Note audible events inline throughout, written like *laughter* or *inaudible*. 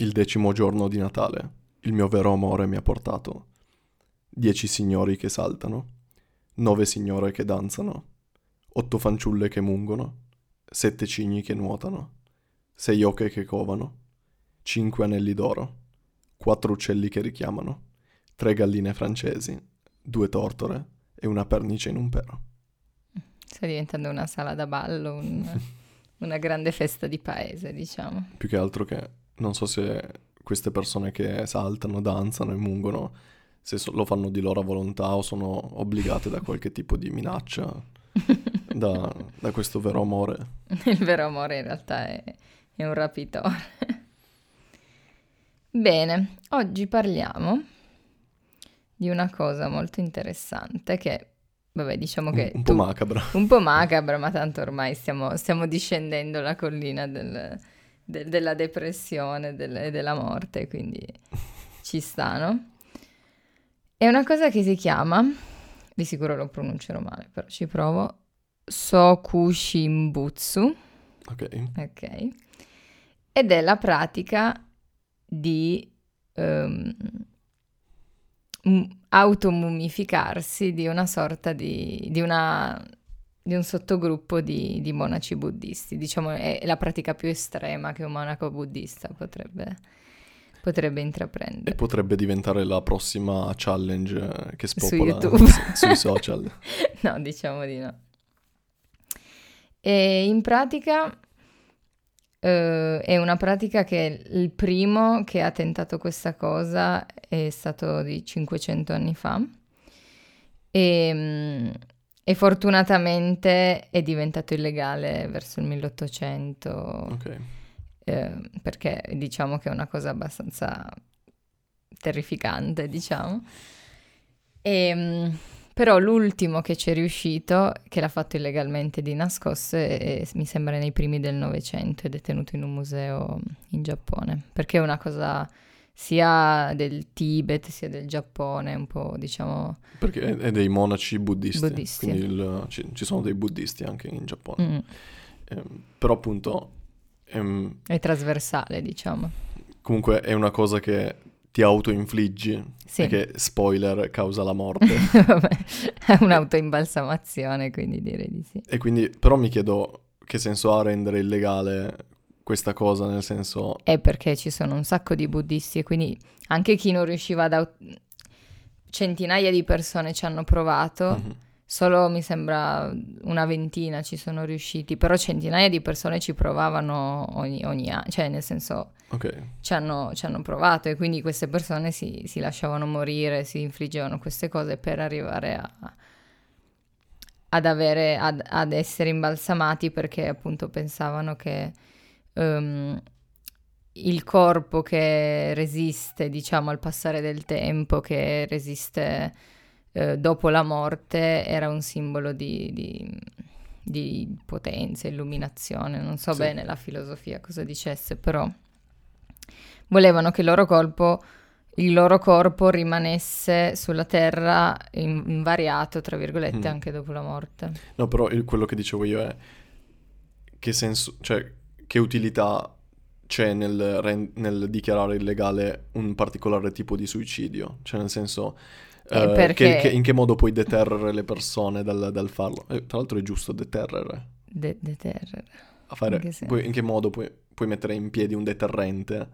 Il decimo giorno di Natale, il mio vero amore mi ha portato. Dieci signori che saltano, nove signore che danzano, otto fanciulle che mungono, sette cigni che nuotano, sei oche che covano, cinque anelli d'oro, quattro uccelli che richiamano, tre galline francesi, due tortore e una pernice in un pero. Sta diventando una sala da ballo, un, *laughs* una grande festa di paese, diciamo. Più che altro che non so se queste persone che saltano, danzano e mungono, se so- lo fanno di loro volontà o sono obbligate da qualche tipo di minaccia, *laughs* da, da questo vero amore. Il vero amore in realtà è, è un rapitore. Bene, oggi parliamo di una cosa molto interessante che, vabbè, diciamo che... Un, un tu- po' macabra. un po' macabra, ma tanto ormai stiamo, stiamo discendendo la collina del- del- della depressione del- e della morte, quindi ci sta, no? È una cosa che si chiama, di sicuro lo pronuncerò male, però ci provo, Sokushimbutsu, Ok. ok? Ed è la pratica di ehm, m- automumificarsi di una sorta di, di una di un sottogruppo di, di monaci buddisti. Diciamo è la pratica più estrema che un monaco buddista potrebbe, potrebbe E intraprendere. potrebbe diventare la prossima challenge che spopola su- sui social. *laughs* No, diciamo di no. E in pratica eh, è una pratica che il primo che ha tentato questa cosa è stato di 500 anni fa e, mm, e fortunatamente è diventato illegale verso il 1800 Ok. eh, perché diciamo che è una cosa abbastanza terrificante, diciamo. E, però l'ultimo che ci è riuscito, che l'ha fatto illegalmente di nascosto, è- mi sembra nei primi del Novecento ed è tenuto in un museo in Giappone, perché è una cosa sia del Tibet sia del Giappone, un po' diciamo... Perché è, dei monaci buddisti. Buddisti. Quindi il- ci, ci sono dei buddisti anche in Giappone. mm, Ehm, però appunto ehm, è trasversale, diciamo. comunque è una cosa che ti autoinfliggi Sì. che, spoiler, causa la morte. *laughs* È un'autoimbalsamazione, quindi direi di sì. e quindi però mi chiedo che senso ha rendere illegale questa cosa, nel senso... È perché ci sono un sacco di buddisti e quindi anche chi non riusciva ad... au- Centinaia di persone ci hanno provato, Mhm. solo mi sembra una ventina ci sono riusciti, però centinaia di persone ci provavano ogni, ogni anno, cioè nel senso Ok, ci hanno, ci hanno provato e quindi queste persone si, si lasciavano morire, si infliggevano queste cose per arrivare a, ad, avere, ad, ad essere imbalsamati perché appunto pensavano che ehm, il corpo che resiste, diciamo, al passare del tempo, che resiste eh, dopo la morte, era un simbolo di, di- di potenza, illuminazione. Non so Sì. bene la filosofia cosa dicesse, però volevano che il loro corpo, il loro corpo rimanesse sulla terra in- invariato, tra virgolette, Mm. anche dopo la morte. no però il- quello che dicevo io è che senso, cioè che utilità c'è nel, nel dichiarare illegale un particolare tipo di suicidio? Cioè nel senso... Eh, eh, perché- che- che- in che modo puoi deterrere le persone dal, dal farlo? Eh, tra l'altro è giusto deterrere. De- deterrere. A fare, In che puoi- in che modo puoi, puoi mettere in piedi un deterrente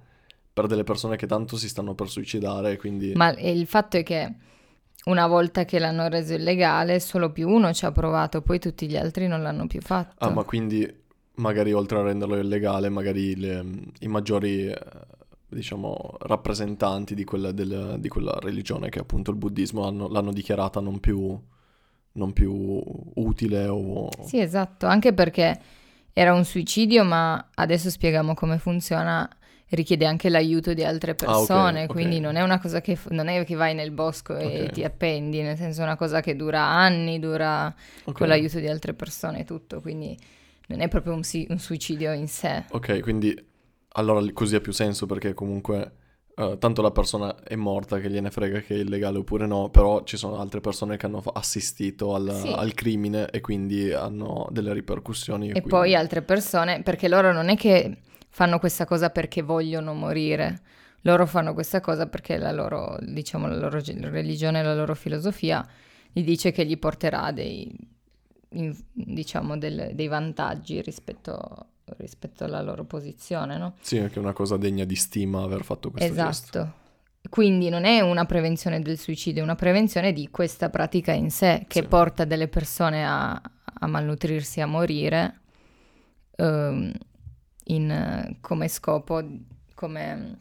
per delle persone che tanto si stanno per suicidare, quindi... Ma il fatto è che una volta che l'hanno reso illegale, solo più uno ci ha provato, poi tutti gli altri non l'hanno più fatto. Ah, ma quindi magari oltre a renderlo illegale, magari le- i maggiori, eh, diciamo, rappresentanti di quella, del- di quella religione, che è appunto il buddismo, hanno- l'hanno dichiarata non più, non più utile o... Sì, esatto, anche perché era un suicidio, ma adesso spieghiamo come funziona. Richiede anche l'aiuto di altre Ah, persone, ok. quindi non è una cosa che non è che vai nel bosco e Ok. ti appendi, nel senso è una cosa che dura anni, dura con l'aiuto di altre persone e tutto, quindi non è proprio un, un suicidio in sé. Ok, quindi allora così ha più senso perché comunque eh, tanto la persona è morta che gliene frega che è illegale oppure no, però ci sono altre persone che hanno assistito al, Sì. al crimine e quindi hanno delle ripercussioni. E quindi- poi altre persone, perché loro non è che fanno questa cosa perché vogliono morire. Loro fanno questa cosa perché la loro, diciamo, la loro religione, la loro filosofia gli dice che gli porterà dei, in, diciamo, del, dei vantaggi rispetto, rispetto, alla loro posizione, no? Sì, è anche una cosa degna di stima aver fatto questo esatto. gesto. Quindi non è una prevenzione del suicidio, è una prevenzione di questa pratica in sé che Sì. porta delle persone a, a malnutrirsi, a morire, ehm, in, come scopo, come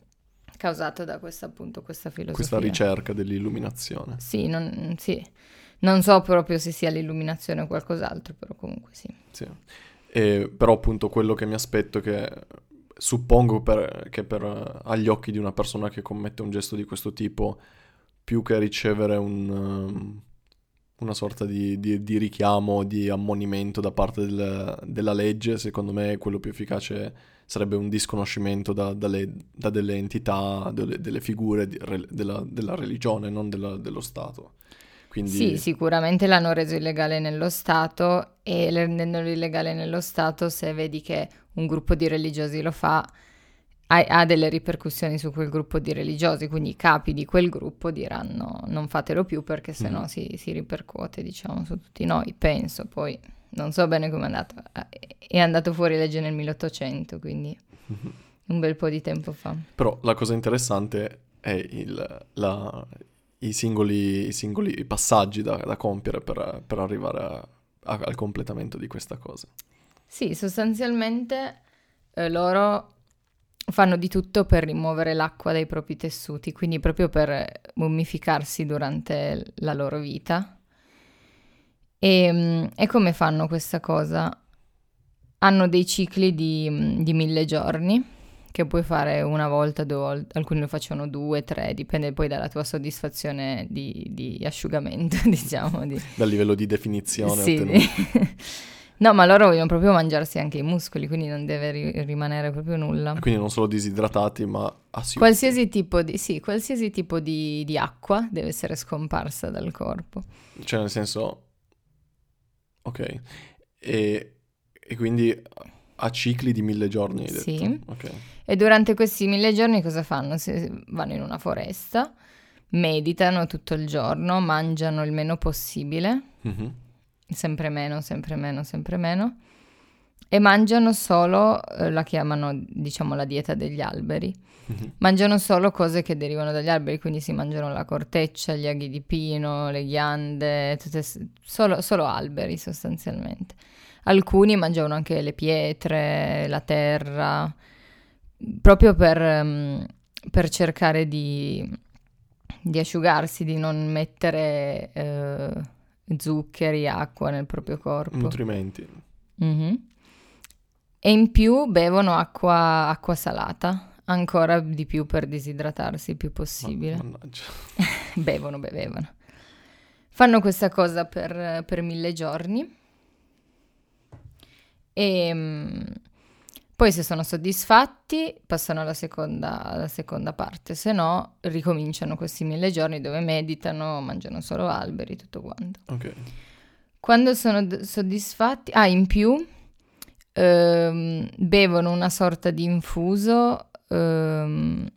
causato da questa appunto questa filosofia. Questa ricerca dell'illuminazione. Sì, non, sì. Non so proprio se sia l'illuminazione o qualcos'altro, però comunque sì. Sì. E, però appunto quello che mi aspetto è che suppongo per- che per, agli occhi di una persona che commette un gesto di questo tipo, più che ricevere un, um, una sorta di, di- di richiamo, di ammonimento da parte del- della legge, secondo me quello più efficace sarebbe un disconoscimento da, dalle- da delle entità, delle, delle figure di- della, della religione, non della- dello Stato. Quindi, Sì, sicuramente l'hanno reso illegale nello Stato e rendendolo illegale nello Stato, se vedi che un gruppo di religiosi lo fa, ha, ha delle ripercussioni su quel gruppo di religiosi, quindi i capi di quel gruppo diranno non fatelo più perché sennò Mhm. si, si ripercuote, diciamo, su tutti noi, penso, poi non so bene come è andato, è andato fuori legge nel 1800, quindi *laughs* un bel po' di tempo fa. Però la cosa interessante è il- la- i, singoli, i singoli passaggi da, da compiere per, per arrivare a- a- al completamento di questa cosa. Sì, sostanzialmente eh, loro fanno di tutto per rimuovere l'acqua dai propri tessuti, quindi proprio per mummificarsi durante la loro vita. E, mm, e come fanno questa cosa? Hanno dei cicli di, di mille giorni che puoi fare una volta, due volte, alcuni lo facevano due, tre, dipende poi dalla tua soddisfazione di, di asciugamento, *laughs* diciamo. Di, Dal livello di definizione sì, ottenuto. *laughs* No, ma loro vogliono proprio mangiarsi anche i muscoli, quindi non deve ri- rimanere proprio nulla. Quindi non solo disidratati, ma asciutti. Qualsiasi tipo di, sì, qualsiasi tipo di, di acqua deve essere scomparsa dal corpo. Cioè, nel senso... Ok. E, e quindi a cicli di mille giorni? Sì. Ok. E durante questi mille giorni cosa fanno? Si- vanno in una foresta, meditano tutto il giorno, mangiano il meno possibile, Mhm. sempre meno, sempre meno, sempre meno, e mangiano solo, eh, la chiamano diciamo la dieta degli alberi. Mhm. Mangiano solo cose che derivano dagli alberi, quindi si mangiano la corteccia, gli aghi di pino, le ghiande, tutte solo, solo alberi sostanzialmente. Alcuni mangiavano anche le pietre, la terra, proprio per, ehm, per cercare di, di asciugarsi, di non mettere eh, zuccheri, acqua nel proprio corpo. Nutrimenti. Mhm. E in più bevono acqua, acqua salata, ancora di più per disidratarsi il più possibile. mannaggia. *laughs* Bevono, bevevano. Fanno questa cosa per, per mille giorni. E mm, poi se sono soddisfatti passano alla seconda, alla seconda parte, se no ricominciano questi mille giorni dove meditano, mangiano solo alberi, tutto quanto. Ok. Quando sono d- soddisfatti, ah, in più ehm, bevono una sorta di infuso ehm,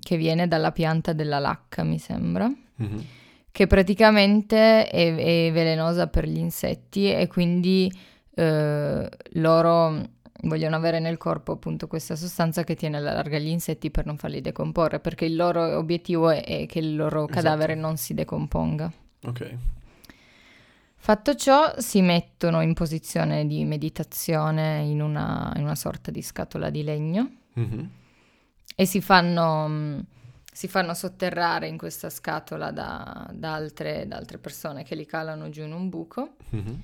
che viene dalla pianta della lacca, mi sembra, Mhm. che praticamente è, è velenosa per gli insetti e quindi eh, loro vogliono avere nel corpo appunto questa sostanza che tiene alla larga gli insetti per non farli decomporre, perché il loro obiettivo è, è che il loro Esatto. cadavere non si decomponga. Ok. Fatto ciò, si mettono in posizione di meditazione in una, in una sorta di scatola di legno Mhm. e si fanno, mh, si fanno sotterrare in questa scatola da, da altre, da altre persone che li calano giù in un buco Mhm.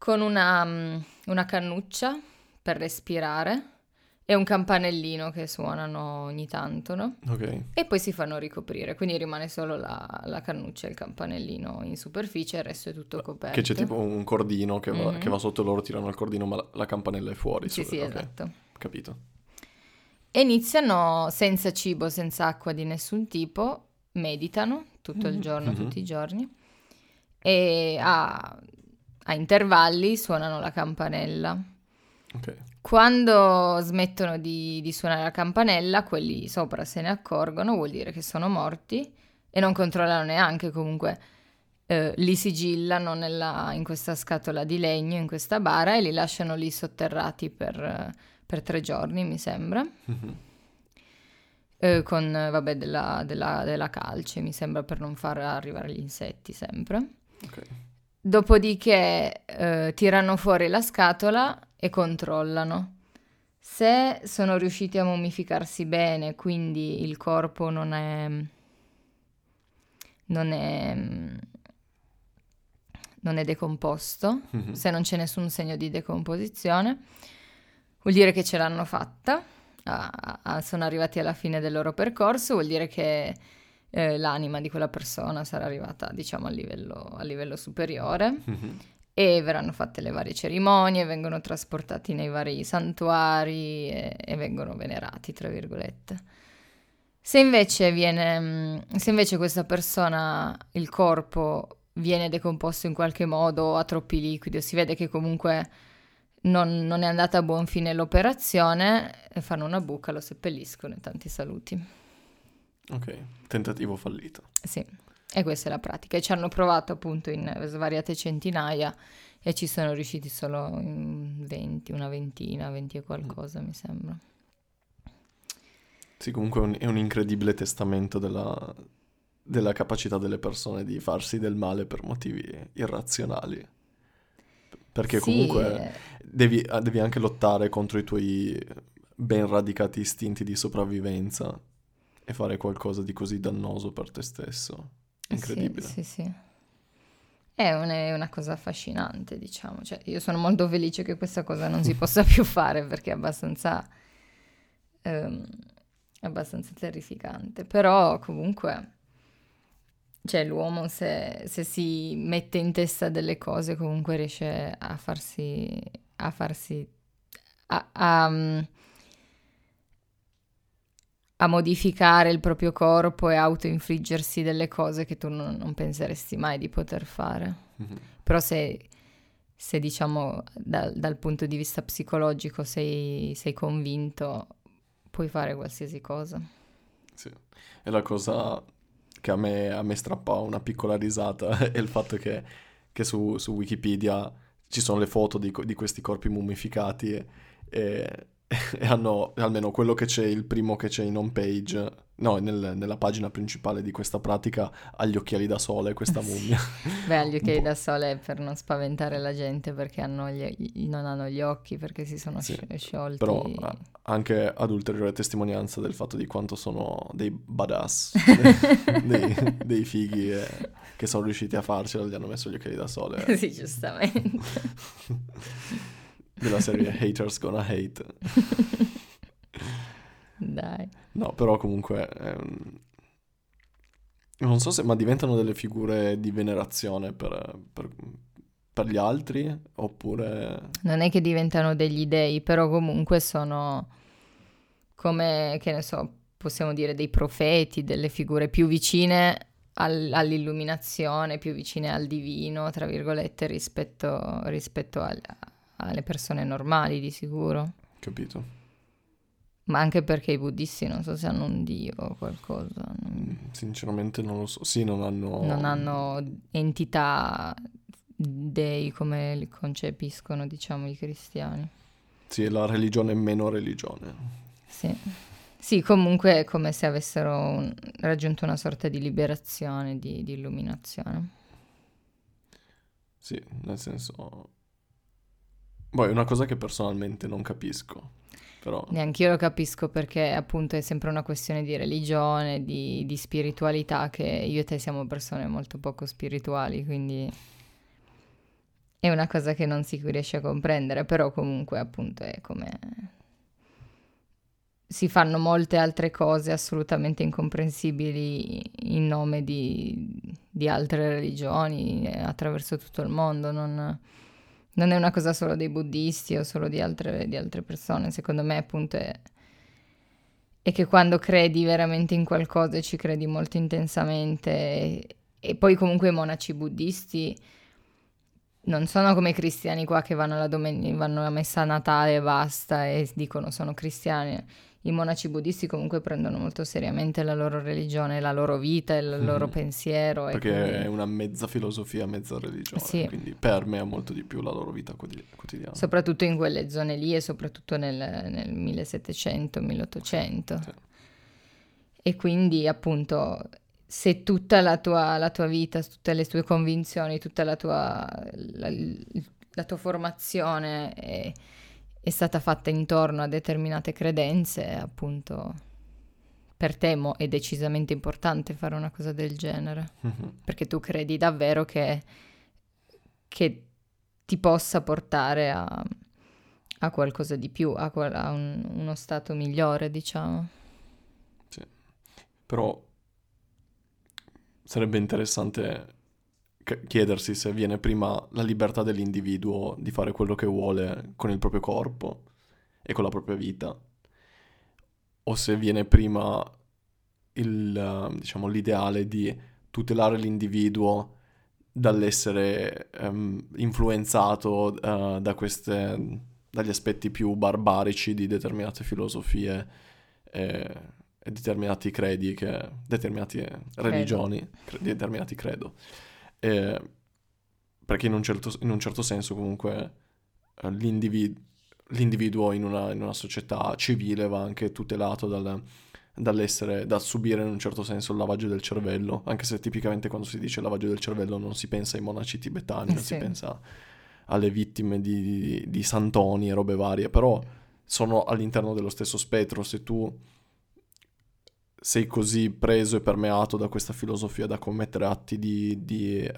Con una, mh, una cannuccia per respirare e un campanellino che suonano ogni tanto, no? Ok. E poi si fanno ricoprire, quindi rimane solo la, la cannuccia e il campanellino in superficie, il resto è tutto coperto. Che c'è tipo un cordino che va, Mhm. che va sotto loro, tirano il cordino, ma la, la campanella è fuori. Sì, su- sì, ok, esatto. Capito. E iniziano senza cibo, senza acqua di nessun tipo, meditano tutto il giorno, Mhm. tutti i giorni, e a, a intervalli suonano la campanella. Ok. Quando smettono di, di suonare la campanella, quelli sopra se ne accorgono, vuol dire che sono morti e non controllano neanche comunque. eh, li sigillano nella- in questa scatola di legno, in questa bara e li lasciano lì sotterrati per, per tre giorni, mi sembra. Mhm. Eh, con, vabbè, della, della- della calce, mi sembra, per non far arrivare gli insetti sempre. Ok. Dopodiché eh, tirano fuori la scatola e controllano. Se sono riusciti a mummificarsi bene, quindi il corpo non è, non è, non è decomposto, Mhm. se non c'è nessun segno di decomposizione, vuol dire che ce l'hanno fatta, ah, ah, sono arrivati alla fine del loro percorso, vuol dire che eh, l'anima di quella persona sarà arrivata, diciamo, a livello, a livello superiore Mhm. e verranno fatte le varie cerimonie, vengono trasportati nei vari santuari e, e vengono venerati, tra virgolette. Se invece viene, mm, se invece questa persona, il corpo viene decomposto in qualche modo, ha troppi liquidi o si vede che comunque non, non è andata a buon fine l'operazione, eh, fanno una buca, lo seppelliscono e tanti saluti. Ok. Tentativo fallito. Sì, e questa è la pratica. E ci hanno provato appunto in svariate centinaia e ci sono riusciti solo in 20, una ventina, 20 e qualcosa mi sembra. Sì, comunque è un, è un incredibile testamento della, della capacità delle persone di farsi del male per motivi irrazionali. Perché Sì, comunque eh, devi, ah, devi anche lottare contro i tuoi ben radicati istinti di sopravvivenza e fare qualcosa di così dannoso per te stesso. Incredibile. Sì, sì, sì. È una, è una cosa affascinante, diciamo. Cioè, io sono molto felice che questa cosa non si *laughs* possa più fare perché è abbastanza, ehm, abbastanza terrificante. Però comunque, cioè, l'uomo se, se si mette in testa delle cose comunque riesce a farsi, a farsi, a, a, a modificare il proprio corpo e autoinfliggersi delle cose che tu non, non penseresti mai di poter fare. Mhm. Però se, se diciamo dal, dal punto di vista psicologico sei, sei convinto, puoi fare qualsiasi cosa. Sì. E la cosa che a me, a me strappa una piccola risata *laughs* è il fatto che, che su, su Wikipedia ci sono le foto di, di questi corpi mummificati e, e- *laughs* e hanno almeno quello che c'è, il primo che c'è in home page, no, nel- nella pagina principale di questa pratica, ha gli occhiali da sole, questa *laughs* mummia. Beh, agli occhiali Boh. da sole per non spaventare la gente perché hanno gli- non hanno gli occhi, perché si sono Sì, sci- sciolti. Però anche ad ulteriore testimonianza del fatto di quanto sono dei badass, *laughs* dei, dei fighi e- che sono riusciti a farcela, gli hanno messo gli occhiali da sole. sì, giustamente. Della serie Haters Gonna Hate. *laughs* Dai. No, però comunque... ehm, non so se... Ma diventano delle figure di venerazione per, per- per gli altri? Oppure... Non è che diventano degli dei, però comunque sono come, che ne so, possiamo dire dei profeti, delle figure più vicine al- all'illuminazione, più vicine al divino, tra virgolette, rispetto, rispetto al- alle persone normali di sicuro. Capito? Ma anche perché i buddisti non so se hanno un dio o qualcosa, non, Sinceramente non lo so. Sì, non hanno... non hanno entità dei come li concepiscono, diciamo, i cristiani. Sì, la religione è meno religione. Sì. Sì, comunque è come se avessero un- raggiunto una sorta di liberazione, di, di illuminazione. Sì, nel senso... Poi è una cosa che personalmente non capisco. Però... Neanche lo capisco perché appunto è sempre una questione di religione, di, di spiritualità, che io e te siamo persone molto poco spirituali, quindi è una cosa che non si riesce a comprendere, però comunque appunto è come... Si fanno molte altre cose assolutamente incomprensibili in nome di, di altre religioni eh, attraverso tutto il mondo, non... Non è una cosa solo dei buddisti o solo di altre, di altre persone, secondo me appunto è, è che quando credi veramente in qualcosa e ci credi molto intensamente e, e poi comunque i monaci buddisti non sono come i cristiani qua che vanno domen- vanno alla messa a Natale e basta e dicono sono cristiani. I monaci buddisti comunque prendono molto seriamente la loro religione, la loro vita, il mm. loro pensiero. Perché quindi... è una mezza filosofia, mezza religione, sì. quindi permea molto di più la loro vita quotidiana. Soprattutto in quelle zone lì e soprattutto nel, nel 1700-1800. Sì. E quindi appunto se tutta la tua, la tua, vita, tutte le tue convinzioni, tutta la tua, la, la tua formazione è, è, stata fatta intorno a determinate credenze, appunto per te mo è decisamente importante fare una cosa del genere, mm-hmm. perché tu credi davvero che, che ti possa portare a, a, qualcosa di più, a, a un, uno stato migliore, diciamo. Sì, però sarebbe interessante chiedersi se viene prima la libertà dell'individuo di fare quello che vuole con il proprio corpo e con la propria vita, o se viene prima il, diciamo, l'ideale di tutelare l'individuo dall'essere um, influenzato uh, da queste, dagli aspetti più barbarici di determinate filosofie. Eh, determinati credi, che, determinate religioni, cre, determinati credo. E, perché in un, certo, in un, certo, senso comunque eh, l'individuo, l'individuo in, una, in una, società civile va anche tutelato dal, dall'essere, da subire in un certo senso il lavaggio del cervello, anche se tipicamente quando si dice lavaggio del cervello non si pensa ai monaci tibetani, non sì. si pensa alle vittime di, di, di santoni e robe varie, però sono all'interno dello stesso spettro, se tu sei così preso e permeato da questa filosofia da commettere atti di, di,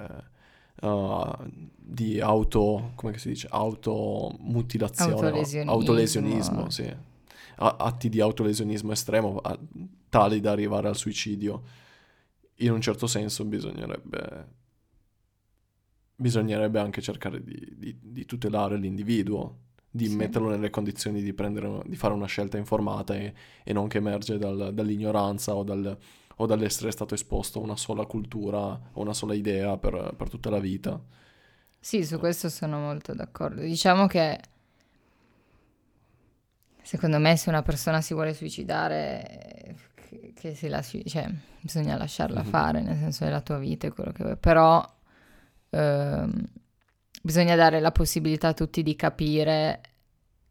uh, uh, di auto, come si dice, automutilazione, autolesionismo, autolesionismo sì. atti di autolesionismo estremo tali da arrivare al suicidio. In un certo senso bisognerebbe, bisognerebbe anche cercare di, di, di tutelare l'individuo di sì. metterlo nelle condizioni di, prendere, di, fare una scelta informata e, e non che emerge dal, dall'ignoranza o, dal, o, dall'essere stato esposto a una sola cultura o una sola idea per, per tutta la vita. Sì, su questo sono molto d'accordo. Diciamo che secondo me se una persona si vuole suicidare, che, che lasci, cioè, bisogna lasciarla mm-hmm. fare, nel senso è la tua vita e quello che vuoi. Però... Ehm, bisogna dare la possibilità a tutti di capire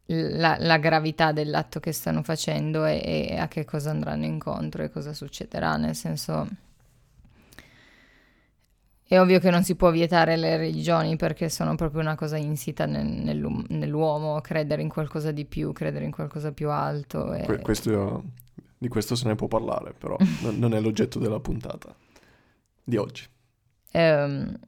la, la gravità dell'atto che stanno facendo e, e, a che cosa andranno incontro e cosa succederà, nel senso... È ovvio che non si può vietare le religioni perché sono proprio una cosa insita nel, nell'u- nell'uomo, credere in qualcosa di più, credere in qualcosa più alto. E... Questo, di questo se ne può parlare, però *laughs* non è l'oggetto della puntata di oggi. Um,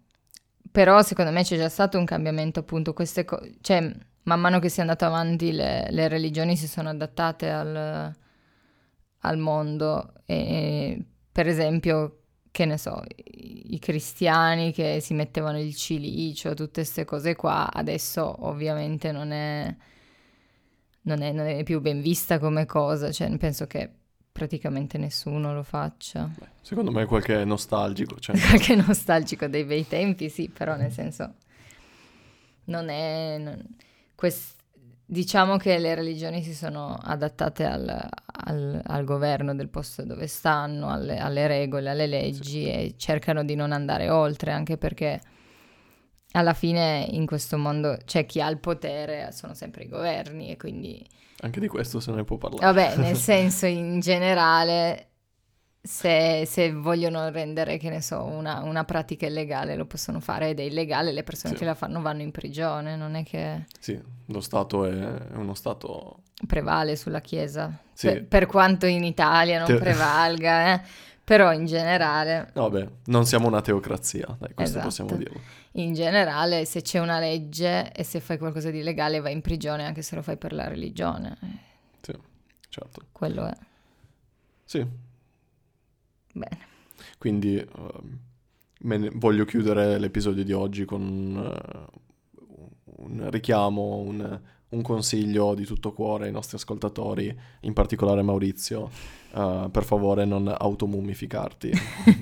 però secondo me c'è già stato un cambiamento, appunto, queste cose, cioè man mano che si è andato avanti le, le religioni si sono adattate al, al mondo e per esempio, che ne so, i, i cristiani che si mettevano il cilicio, tutte queste cose qua, adesso ovviamente non è, non è, non è più ben vista come cosa, cioè penso che praticamente nessuno lo faccia. Beh, secondo me qualche nostalgico. Cioè... *laughs* qualche nostalgico dei bei tempi, sì, però nel senso non è... Non... Quest... Diciamo che le religioni si sono adattate al, al, al governo del posto dove stanno, alle, alle regole, alle leggi sì. e cercano di non andare oltre, anche perché alla fine in questo mondo c'è chi ha il potere, sono sempre i governi e quindi anche di questo se ne può parlare. Vabbè, nel *laughs* senso in generale, se, se, vogliono rendere, che ne so, una, una, pratica illegale, lo possono fare ed è illegale, le persone sì. che la fanno vanno in prigione, non è che... Sì, lo Stato è uno Stato... Prevale sulla Chiesa, sì. per, per, quanto in Italia non Te... prevalga, eh? *laughs* però in generale... Vabbè, non siamo una teocrazia, dai, questo esatto. possiamo dirlo in generale se c'è una legge e se fai qualcosa di illegale vai in prigione anche se lo fai per la religione. Sì, certo. Quello è. Sì. Bene. Quindi uh, ne, voglio chiudere l'episodio di oggi con uh, un richiamo, un, un consiglio di tutto cuore ai nostri ascoltatori, in particolare Maurizio. Uh, per favore non automummificarti,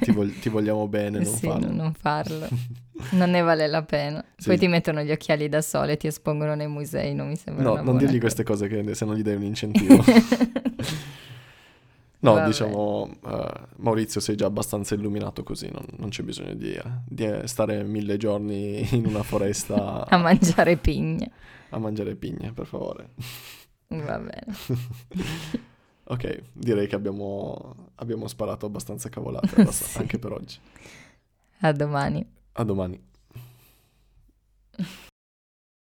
ti, vog- ti, vogliamo bene, non *laughs* sì, farlo. non farlo. *laughs* Non ne vale la pena. Sì. Poi ti mettono gli occhiali da sole e ti espongono nei musei, non mi sembra No, non dirgli cosa. queste cose che se non gli dai un incentivo. *laughs* no, Vabbè. diciamo, uh, Maurizio sei già abbastanza illuminato così, non, non c'è bisogno di, di, stare mille giorni *laughs* in una foresta... a mangiare pigne. A mangiare pigne, per favore. Va bene. *laughs* ok, direi che abbiamo, abbiamo sparato abbastanza cavolate *laughs* sì. anche per oggi. A domani. A domani.